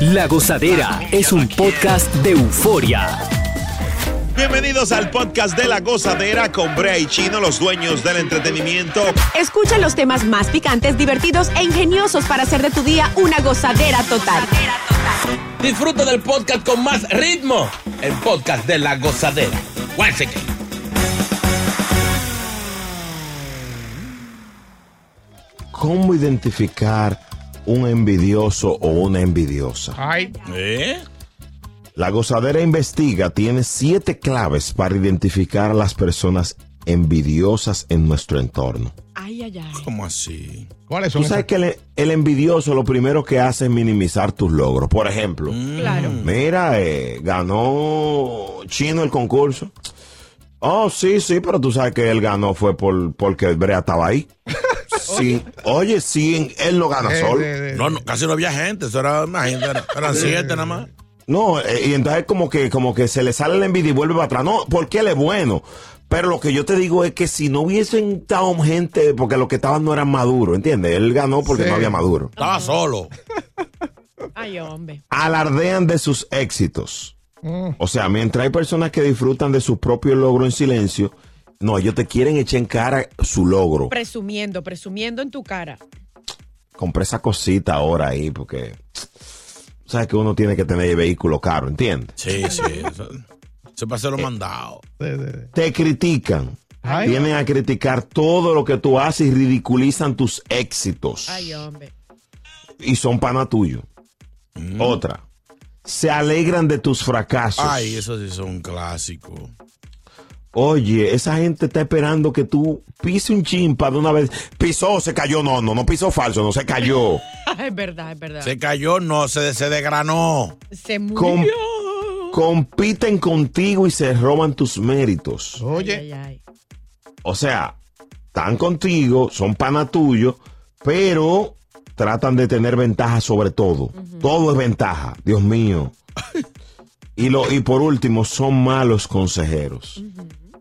La Gozadera es un podcast de euforia. Bienvenidos al podcast de La Gozadera con Brea y Chino, los dueños del entretenimiento. Escucha los temas más picantes, divertidos e ingeniosos para hacer de tu día una gozadera total. Disfruta del podcast con más ritmo. El podcast de La Gozadera. Guáchate. ¿Cómo identificar un envidioso o una envidiosa? Ay, ¿Eh? La gozadera investiga tiene siete claves para identificar a las personas envidiosas en nuestro entorno. Ay, ay, ay. ¿Cómo así? ¿cuáles son Tú sabes esas? que el, el envidioso lo primero que hace es minimizar tus logros. Por ejemplo, Claro. mira, eh, ganó Chino el concurso. Oh, sí, sí, pero tú sabes que él ganó fue por, porque Brea estaba ahí. Sí, oye, sí, él no gana Eh, solo. No, no, casi no había gente. Eso era, imagínate, era- eran siete nada más. No, eh, y entonces como que, como que se le sale la envidia y vuelve para atrás. No, porque él es bueno. Pero lo que yo te digo es que si no hubiesen estado gente, porque los que estaban no eran maduros, ¿entiendes? Él ganó porque Sí. no había maduro. Estaba solo. Ay, hombre. Alardean de sus éxitos. Mm. O sea, mientras hay personas que disfrutan de su propio logro en silencio, no, ellos te quieren echar en cara su logro. Presumiendo, presumiendo en tu cara. Compré esa cosita ahora ahí porque... Sabes que uno tiene que tener el vehículo caro, ¿entiendes? Sí, sí. Eso, eso para mandado. de- de- de- te critican. Ay. Vienen a criticar todo lo que tú haces y ridiculizan tus éxitos. Ay, hombre. Y son pana tuyo. Otra. Se alegran de tus fracasos. Ay, eso sí son clásicos. Oye, esa gente está esperando que tú pise un chimpa de una vez. Pisó, se cayó. No, no, no pisó falso, no se cayó. Es verdad, es verdad. Se cayó, no, se, se desgranó. Se Com- murió. compiten contigo y se roban tus méritos. Oye, Ay, ay, O sea, están contigo, son pana tuyo, pero tratan de tener ventaja sobre todo. Todo es ventaja, Dios mío. y, lo, y por último, son malos consejeros.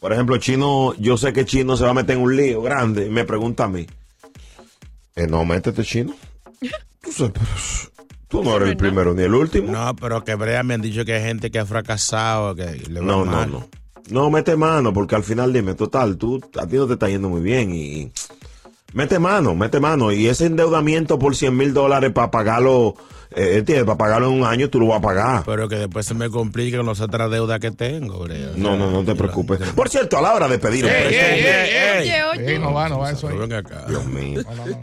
Por ejemplo, Chino, yo sé que Chino se va a meter en un lío grande y me pregunta a mí. Eh, no, métete, Chino. Tú, sabes, pero tú no eres el primero ni el último. No, pero que Brea me han dicho que hay gente que ha fracasado, que le va No, no, mal. no. No, mete mano, porque al final dime, total, tú, a ti no te está yendo muy bien y... Mete mano, mete mano. Y ese endeudamiento por 100 mil dólares para pagarlo, eh, ¿entiendes? Para pagarlo en un año, tú lo vas a pagar. Pero que después se me complica con las otras deudas que tengo, Brea. No, no, no te preocupes. Por cierto, a la hora de pedir un préstamo-. Eh, no va, no va eso ahí. Ven acá. Dios mío. No, no, no.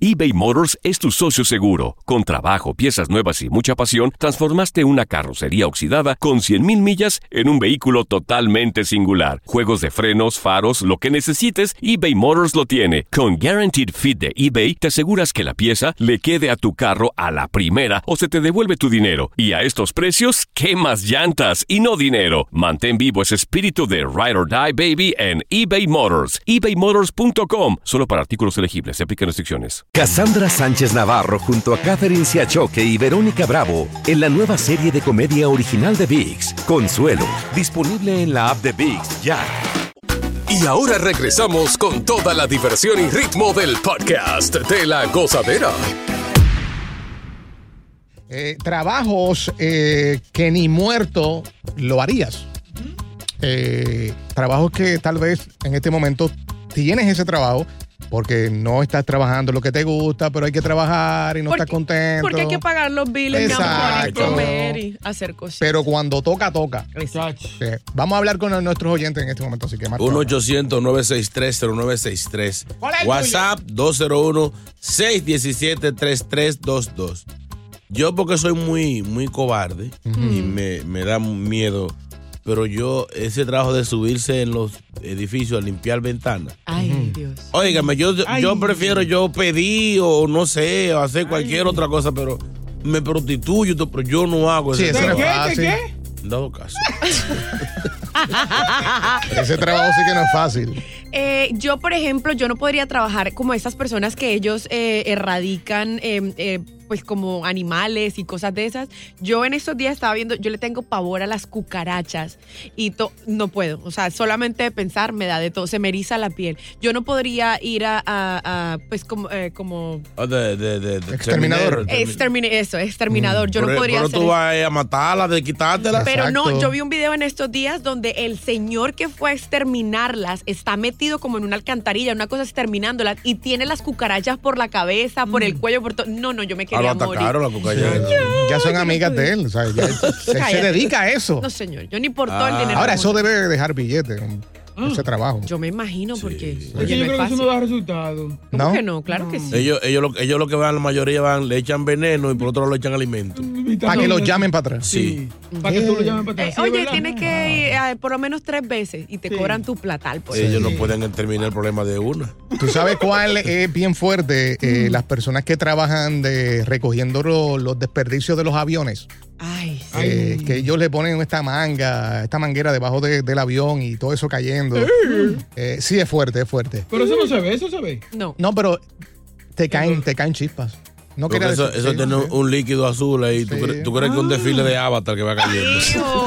eBay Motors es tu socio seguro. Con trabajo, piezas nuevas y mucha pasión, transformaste una carrocería oxidada con 100.000 millas en un vehículo totalmente singular. Juegos de frenos, faros, lo que necesites, eBay Motors lo tiene. Con Guaranteed Fit de eBay, te aseguras que la pieza le quede a tu carro a la primera o se te devuelve tu dinero. Y a estos precios, ¿qué más llantas y no dinero? Mantén vivo ese espíritu de Ride or Die Baby en eBay Motors. ebaymotors.com. Solo para artículos elegibles. Se aplican restricciones. Cassandra Sánchez Navarro junto a Catherine Siachoque y Verónica Bravo en la nueva serie de comedia original de VIX, Consuelo, disponible en la app de VIX ya. Y ahora regresamos con toda la diversión y ritmo del podcast de la gozadera. Eh, trabajos eh, que ni muerto lo harías. Eh, trabajos que tal vez en este momento tienes ese trabajo porque no estás trabajando lo que te gusta, pero hay que trabajar y no estás contento. Porque hay que pagar los billes, mi amor, y Exacto. comer y hacer cosas. Pero cuando toca, toca. Sí. Vamos a hablar con nuestros oyentes en este momento, así que marca. 1-800-963-0963. ¿Cuál es el WhatsApp 201-617-3322. Yo porque soy muy, muy cobarde y me, me da miedo, pero yo, ese trabajo de subirse en los edificios a limpiar ventanas. Ay, Dios. Óigame, yo, Ay. yo prefiero yo pedir o no sé, o hacer cualquier otra cosa, pero me prostituyo, pero yo no hago Sí, ese eso no es trabajo. fácil. En dado caso. Ese trabajo sí que no es fácil. Eh, yo, por ejemplo, yo no podría trabajar como esas personas que ellos eh, erradican, eh, eh, pues como animales y cosas de esas. Yo en estos días estaba viendo, yo le tengo pavor a las cucarachas y to- no puedo. O sea, solamente de pensar me da de todo, se me eriza la piel. Yo no podría ir a, a- a, pues como, eh, como Ah, de- de- de- de Exterminador. exterminador. extermine- eso, exterminador. Yo no pero, podría pero hacer tú vas a matarla, de quitártela. Pero no, yo vi un video en estos días donde el señor que fue a exterminarlas está metido como en una alcantarilla, una cosa exterminándolas y tiene las cucarachas por la cabeza, por el cuello, por todo. No, no, yo me Ah, quería lo morir. atacaron la cucaracha. Ya son amigas de él. o sea, ya- se, se dedica a eso. No, señor, yo ni por todo el Ah. dinero. Ahora, eso debe dejar billetes, ese trabajo. Yo me imagino porque. Es Oye, que yo no es creo que eso no da resultado. ¿Cómo ¿No? que no? Claro que sí. Ellos, ellos, lo, ellos lo que van, la mayoría van, le echan veneno y por otro lado le echan alimento. Para que los llamen para atrás. Sí. Para que tú lo llames para Eh, atrás. Sí, oye, ¿verdad? tienes que ir eh, por lo menos tres veces y te cobran tu platal. Por Ellos no pueden terminar el problema de una. ¿Tú sabes cuál es bien fuerte? Eh, Las personas que trabajan de recogiendo lo- los desperdicios de los aviones. Ay, Eh, que ellos le ponen esta manga, esta manguera debajo de- del avión y todo eso cayendo. Eh, sí, es fuerte, es fuerte. Pero eso no se ve, eso se ve. No. No, pero te caen, te caen chispas. No quería eso, decir- eso sí, tiene sí. un, un líquido azul ahí. ¿Tú, crees, tú crees que un desfile de avatar que va cayendo?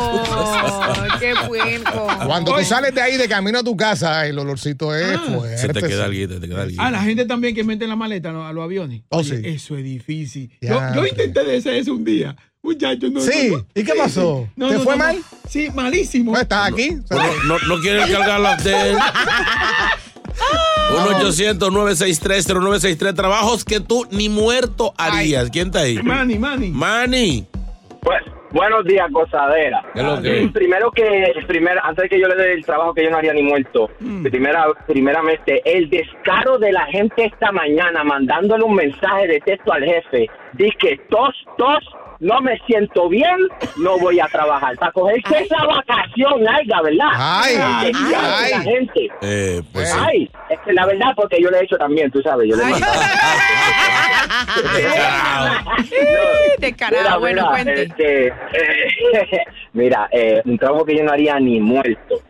Ay, qué puerco. Cuando tú sales de ahí de camino a tu casa, el olorcito es fuerte. Se te queda sí. alguien, te queda alguien. Ah, la gente también que mete la maleta ¿no? a los aviones. Oh, Oye, sí. Eso es difícil. Ya, Yo, yo sí. intenté de hacer eso un día. Muchacho, no. Sí, no, no. ¿y qué pasó? No, ¿Te no, fue no, mal? no. Sí, malísimo. ¿No estás aquí? No, no, no quieren cargar las de él. 1-800-963-0963. Trabajos que tú ni muerto harías. ¿Quién está ahí? Manny, Manny. Manny. Pues, buenos días, gozadera. ¿Qué lo que? Primero que, primero, antes de que yo le dé el trabajo que yo no haría ni muerto, primera, primeramente, el descaro de la gente esta mañana mandándole un mensaje de texto al jefe, dice que tos, tos, no me siento bien, no voy a trabajar. Para cogerse esa vacación, alga, ¿verdad? Ay, de la ay. gente. Eh, pues sí. Ay, es que la verdad, porque yo lo he hecho también, tú sabes, yo le he mandado. De cara, bueno, mira, cuente. este, eh, mira, eh, un trabajo que yo no haría ni muerto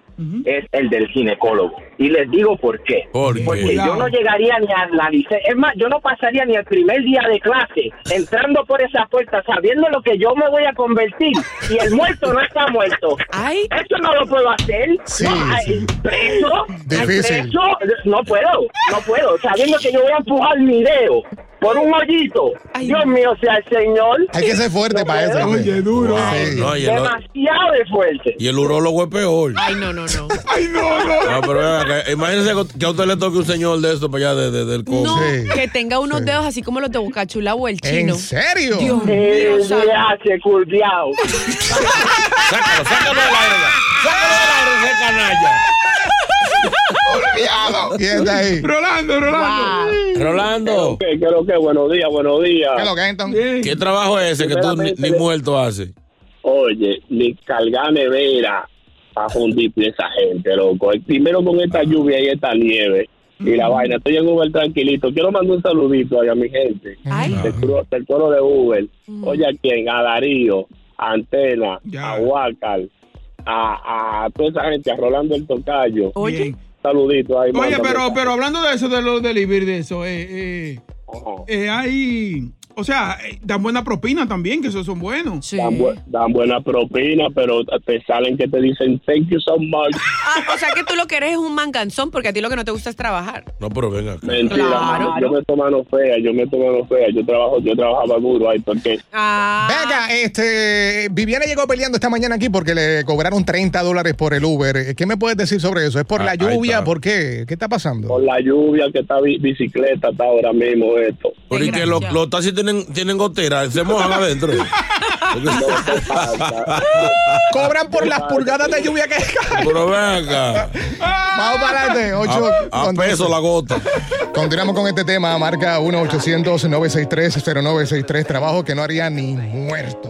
es el del ginecólogo. Y les digo por qué. ¿Por qué? Porque yo no llegaría ni a la licencia. Es más, yo no pasaría ni el primer día de clase entrando por esa puerta sabiendo lo que yo me voy a convertir y el muerto no está muerto. Ay. Eso no lo puedo hacer. Sí, no, ay, sí. preso. Difícil. preso, no puedo, no puedo. Sabiendo que yo voy a empujar mi dedo por un hoyito. Ay. Dios mío, sea el Señor. Hay que ser fuerte para eso. Oye, duro. Sí. No, y, el, Demasiado de fuerte. y el urólogo es peor. Ay, no, no, no. Ay, no, no. No, pero ven acá, imagínense que a usted le toque un señor de esto para allá de, de- del. No, Sí. que tenga unos Sí. dedos así como los de Bocachula o el chino. ¿En serio? Dios mío, se curviao. Sácalo, sácalo del aire. Sácalo del aire, ese canalla. ¿Quién está ahí? Rolando, Rolando. Wow. Rolando, ¿Qué es lo que? Buenos días, buenos días. ¿Qué lo que es entonces? ¿qué trabajo es ese que tú ni, ni muerto haces? Oye, ni cargar nevera a fundir esa gente, loco. El primero con esta lluvia y esta nieve y la vaina. Estoy en Uber tranquilito. Quiero mandar un saludito ahí a mi gente. Ay. Del, coro- del coro de Uber. Oye, ¿a quién? A Darío, a Antena, Ya. a Huacal, a, a toda esa gente, a Rolando el Tocayo. Oye, Bien. Saludito ahí. Oye, mándame. pero, pero hablando de eso, de los delivery, de eso, eh, eh, eh, hay, O sea, dan buena propina también, que esos son buenos. Dan, bu- dan buena propina, pero te salen que te dicen thank you so much. Ah, o sea que tú lo que eres es un manganzón porque a ti lo que no te gusta es trabajar. No, pero venga acá. Mentira, Claro. yo me tomo mano fea, yo me tomo mano fea, yo trabajo, yo trabajaba duro ahí porque Ah. Venga, este, Viviana llegó peleando esta mañana aquí porque le cobraron 30 dólares por el Uber. ¿Qué me puedes decir sobre eso? ¿Es por Ah, la lluvia? ¿Por qué? ¿Qué está pasando? por la lluvia que está bi- bicicleta está ahora mismo esto. Pero y que los, los taxis tienen, tienen gotera, se mojan adentro. Cobran por las pulgadas de lluvia que caen. Pero venga. Vamos para adelante. Ocho, A, a con peso la gota. Continuamos con este tema. Marca 1-800-963-0963. Trabajo que no haría ni muerto.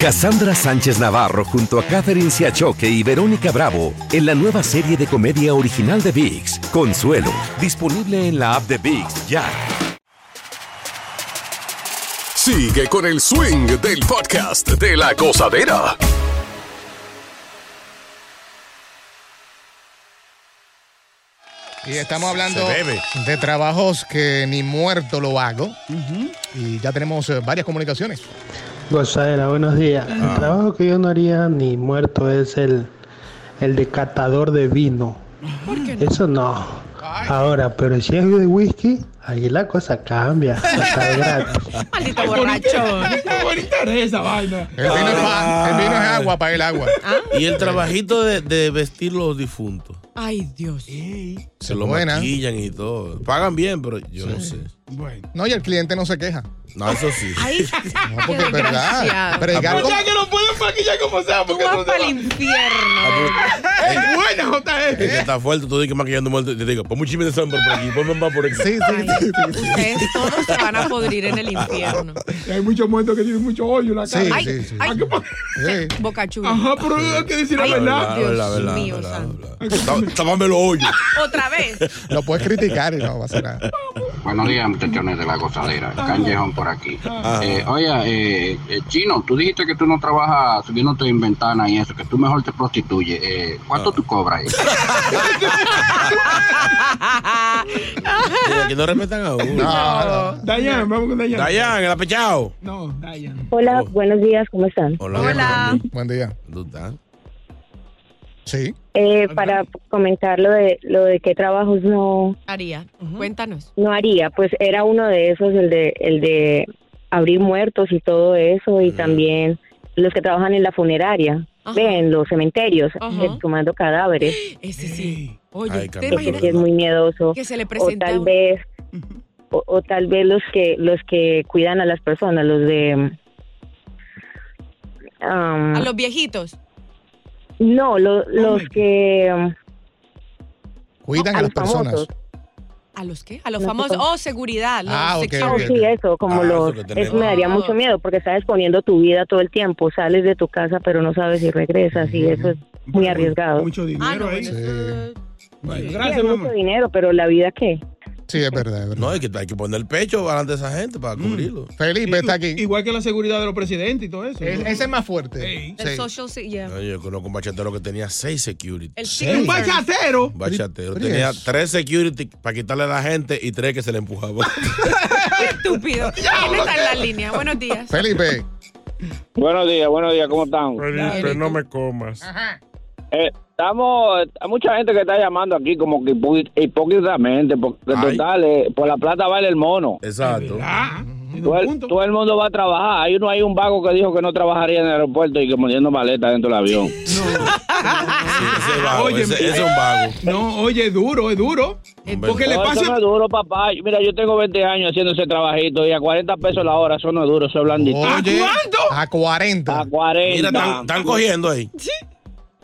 Cassandra Sánchez Navarro junto a Catherine Siachoque y Verónica Bravo en la nueva serie de comedia original de VIX, Consuelo, disponible en la app de VIX ya. Sigue con el swing del podcast de la gozadera. Y estamos hablando de trabajos que ni muerto lo hago. Y ya tenemos eh, varias comunicaciones. Gozadera, buenos días. El trabajo que yo no haría ni muerto es el, el de catador de vino. Eso no. Ahora, pero si es de whisky, ahí la cosa cambia. Hasta gratis. Maldito borrachón. Qué bonita es esa vaina. El vino, es, pa- el vino es agua para el agua. Y el trabajito de, de vestir los difuntos. Ay, Dios. Se lo buena. maquillan y todo. Pagan bien, pero yo no sé. Bueno. No, y el cliente no se queja. No, eso sí. Ay, No, porque es verdad. Bregar con- sea que lo pueden maquillar como sea. Tú Porque vas no para el infierno. Es buena, Es que JR. está fuerte, tú dices que maquillando muerto. Te digo, ponme un chisme de sombra por aquí, ponme más por aquí. Sí, sí, ustedes todos se van a podrir en el infierno. Hay muchos muertos que tienen mucho hoyo en la cara. Sí, Ay, sí, sí. ay, Ah, ¿qué pasa? Sí. Boca chula. Ajá, pero hay que decir la Ay, verdad. Dios mío, santo. Tápame los hoyos. Otra vez. Lo puedes criticar y no va a ser nada. Buenos días, muchachones de la gozadera. Canjejón por aquí. Eh, oye, eh, eh, Chino, tú dijiste que tú no trabajas subiéndote en ventana y eso, que tú mejor te prostituyes. Eh, ¿Cuánto tú cobras? Que no respetan a uno. No, no. Dayan, vamos con Dayan. Dayan, el apechado. No, Dayan. Hola, buenos días, ¿cómo están? Hola. Hola. Buen día. ¿Tú estás? Sí. Eh, para comentar lo de lo de qué trabajos no Haría. Cuéntanos. no haría, pues era uno de esos el de el de abrir muertos y todo eso y también los que trabajan en la funeraria, ven los cementerios, Ajá. exhumando cadáveres, Ese sí. Oye, Ay, ¿te imaginas sí es muy miedoso. que se le O presenta tal un- vez o, o tal vez los que los que cuidan a las personas, los de um, a los viejitos? No, lo- los que um, Cuidan a a las famosos. personas. ¿A los qué? A los No sé famosos. cómo. Oh, seguridad. Los Ah, ok, security. Oh, sí, eso, como Ah, eso me daría mucho miedo porque estás exponiendo tu vida todo el tiempo, sales de tu casa pero no sabes si regresas y eso es muy arriesgado. Mucho Ah, dinero no, ahí. bueno, eso- Bueno, Sí, gracias, mamá. mucho dinero, pero la vida qué? Sí, es verdad, es verdad. No, hay que, hay que poner el pecho delante de esa gente para cubrirlo. Felipe está aquí. Igual que la seguridad de los presidentes y todo eso. Es- ¿no? ese es más fuerte. El Sí. social, sí, yeah. No, yo conozco un bachatero que tenía seis security. El Un bachatero. Un bachatero. Pero ¿y Tenía tres security para quitarle a la gente y tres que se le empujaba. Qué estúpido. ¿Quién está en la línea? Buenos días. Felipe. Buenos días, buenos días, ¿cómo están? Felipe, no me comas. Eh, estamos, hay mucha gente que está llamando aquí como que hipócritamente, porque Ay. total, eh, por la plata vale el mono. Exacto. Ah, tiene Todo el, punto. todo el mundo va a trabajar. Hay uno, hay un vago que dijo que no trabajaría en el aeropuerto y que poniendo maleta dentro del avión. Sí, vago. Oye, ese, ese es un vago. No, oye, es duro, es duro. Porque le No, pasa. eso no es duro, papá. Mira, yo tengo 20 años haciendo ese trabajito y a 40 pesos la hora, eso no es duro, eso es blandito. Oye, cuánto? a 40. A 40. Mira, están, están cogiendo ahí.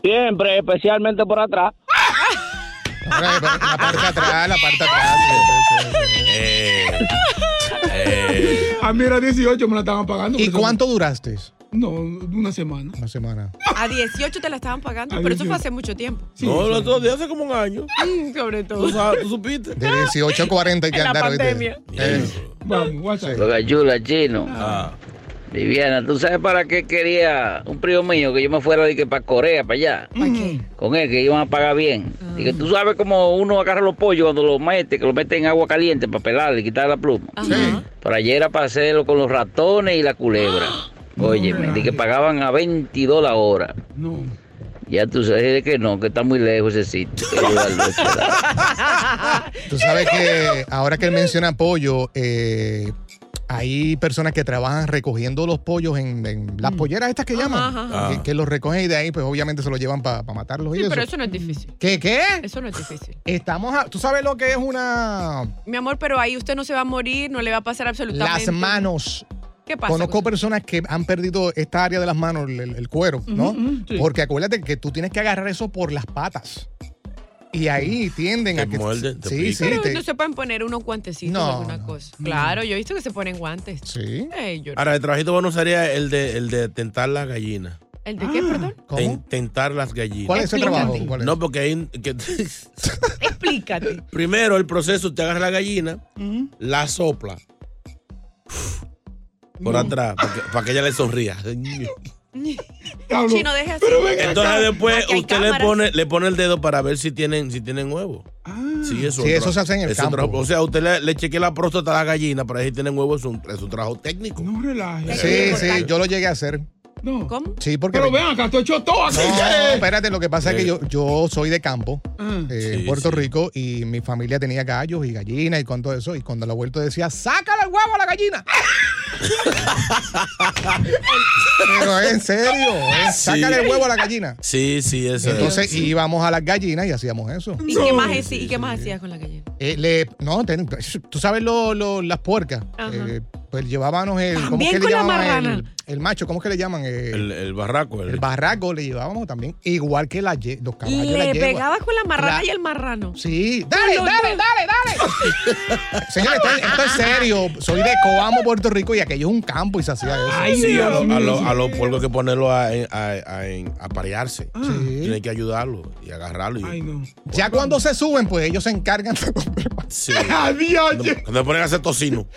Siempre, especialmente por atrás. La parte atrás, la parte atrás. Eh, eh, A mí era 18, me la estaban pagando. ¿Y cuánto duraste? No, una semana. Una semana. A 18 te la estaban pagando, A pero eso 18. fue hace mucho tiempo. no, los otros días hace como un año. Mm, Sobre todo. Tú, sabes, tú supiste. De 18 a 40 hay que En la andar, ¿viste? pandemia. Eh, Vamos, WhatsApp. Loca chula, chino. Ah. Viviana, ¿tú sabes para qué quería un primo mío que yo me fuera de que para Corea, para allá? ¿Para qué? Con él, que iban a pagar bien. Y que tú sabes cómo uno agarra los pollos cuando los mete, que los mete en agua caliente para pelarle y quitar la pluma. Ajá. Por ayer era para hacerlo con los ratones y la culebra. Oye, de que pagaban a 22 la hora. No. Ya tú sabes que no, que está muy lejos ese sitio. Tú sabes que ahora que él menciona pollo, eh, hay personas que trabajan recogiendo los pollos en, en las polleras estas que llaman, Mm. ajá. que, que los recogen y de ahí pues obviamente se los llevan para matarlos y Sí, eso. pero eso no es difícil. ¿Qué, qué? Eso no es difícil. Estamos, a- tú sabes lo que es una... Mi amor, pero ahí usted no se va a morir, no le va a pasar absolutamente. Las manos. ¿Qué pasa? Conozco personas que han perdido esta área de las manos, el, el cuero, ¿no? Porque acuérdate que tú tienes que agarrar eso por las patas. Y ahí tienden Te a que... muerde, te sí, sí. Pero te- no se pueden poner unos guantecitos No, o alguna cosa. Claro, yo he visto que se ponen guantes. Sí. Yo- Ahora, el trabajito bueno sería el de, el de tentar las gallinas. ¿El de qué, perdón? ¿Cómo? Ten- tentar las gallinas. ¿Cuál es el trabajo? Explícate. ¿Cuál es? No, porque hay que- Explícate. primero el proceso, usted agarra la gallina, la sopla por atrás, para que, para que ella le sonría. Chino, deje así. Entonces después Aquí hay usted le cámaras. pone, le pone el dedo para ver si tienen, si tienen huevo. Sí, eso, Sí, es eso un se hace en el es un campo. trabajo- o sea, usted le, le chequea la próstata a la gallina para ver si tienen huevo, es un, es un trabajo técnico. No relaje. Sí, sí, yo lo llegué a hacer. No. ¿Cómo? Sí, porque... Pero vean acá, tú has hecho todo aquí. No, espérate, lo que pasa es que yo, yo soy de campo Ah. eh, Sí, en Puerto sí. Rico y mi familia tenía gallos y gallinas y con todo eso. Y cuando el abuelo decía, sácale el huevo a la gallina. Pero en serio, eh, Sí. sácale el huevo a la gallina. Sí, sí, eso Entonces es. íbamos a las gallinas y hacíamos eso. ¿Y qué más, y qué más hacías con la gallina? Eh, le- no, ten- tú sabes lo- lo- las puercas. Ajá. Eh, pues llevábamos el. ¿Cómo que le llamaban? El, el macho, ¿cómo es que le llaman? El, el barraco. El, el barraco le llevábamos también. Igual que la los caballos. Le pegabas con la marrana La- y el marrano. Sí, dale, Los dale, dos. dale, dale. Señores, esto, esto es serio. Soy de Coamo, Puerto Rico, y aquello es un campo y se hacía eso. Ay, Sí, a, Dios lo- a, lo- los puercos hay que ponerlo a, a, a- a parearse. Ah. Sí. Tienen que ayudarlo y agarrarlo. Y, Ay, no. Ya cuando se suben, pues ellos se encargan de los. Sí. Adiós. Cuando, cuando ponen a hacer tocino.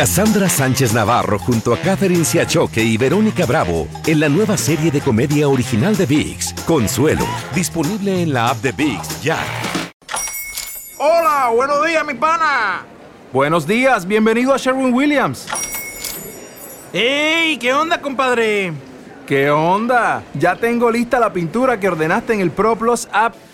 Cassandra Sánchez Navarro junto a Catherine Siachoque y Verónica Bravo en la nueva serie de comedia original de VIX, Consuelo, disponible en la app de VIX ya. Hola, buenos días, mi pana. Buenos días, bienvenido a Sherwin Williams. ¡Ey! ¿Qué onda, compadre? ¿Qué onda? Ya tengo lista la pintura que ordenaste en el ProPlus app.